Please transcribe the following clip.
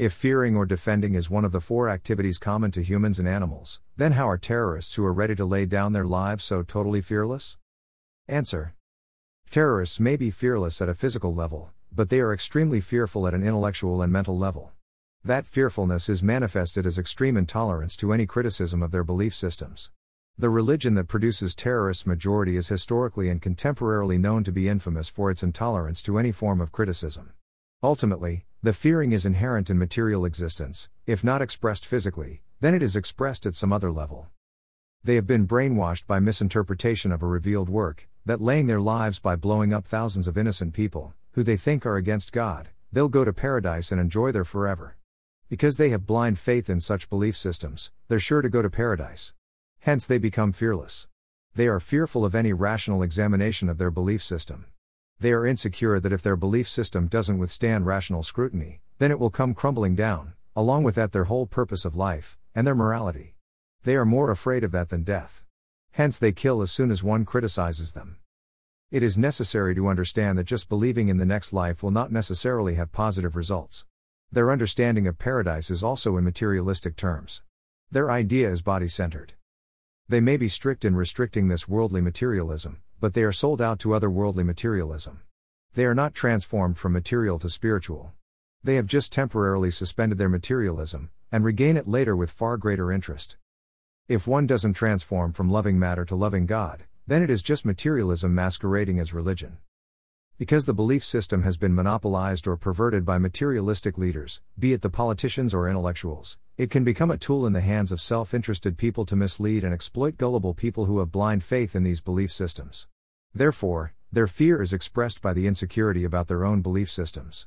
If fearing or defending is one of the four activities common to humans and animals, then how are terrorists who are ready to lay down their lives so totally fearless? Answer Terrorists may be fearless at a physical level, but they are extremely fearful at an intellectual and mental level. That fearfulness is manifested as extreme intolerance to any criticism of their belief systems. The religion that produces terrorists' majority is historically and contemporarily known to be infamous for its intolerance to any form of criticism. Ultimately, the fearing is inherent in material existence, if not expressed physically, then it is expressed at some other level. They have been brainwashed by misinterpretation of a revealed work, that laying their lives by blowing up thousands of innocent people, who they think are against God, they'll go to paradise and enjoy there forever. Because they have blind faith in such belief systems, they're sure to go to paradise. Hence, they become fearless. They are fearful of any rational examination of their belief system. They are insecure that if their belief system doesn't withstand rational scrutiny, then it will come crumbling down, along with that, their whole purpose of life, and their morality. They are more afraid of that than death. Hence, they kill as soon as one criticizes them. It is necessary to understand that just believing in the next life will not necessarily have positive results. Their understanding of paradise is also in materialistic terms. Their idea is body centered. They may be strict in restricting this worldly materialism, but they are sold out to otherworldly materialism. They are not transformed from material to spiritual. They have just temporarily suspended their materialism, and regain it later with far greater interest. If one doesn't transform from loving matter to loving God, then it is just materialism masquerading as religion. Because the belief system has been monopolized or perverted by materialistic leaders, be it the politicians or intellectuals, it can become a tool in the hands of self interested people to mislead and exploit gullible people who have blind faith in these belief systems. Therefore, their fear is expressed by the insecurity about their own belief systems.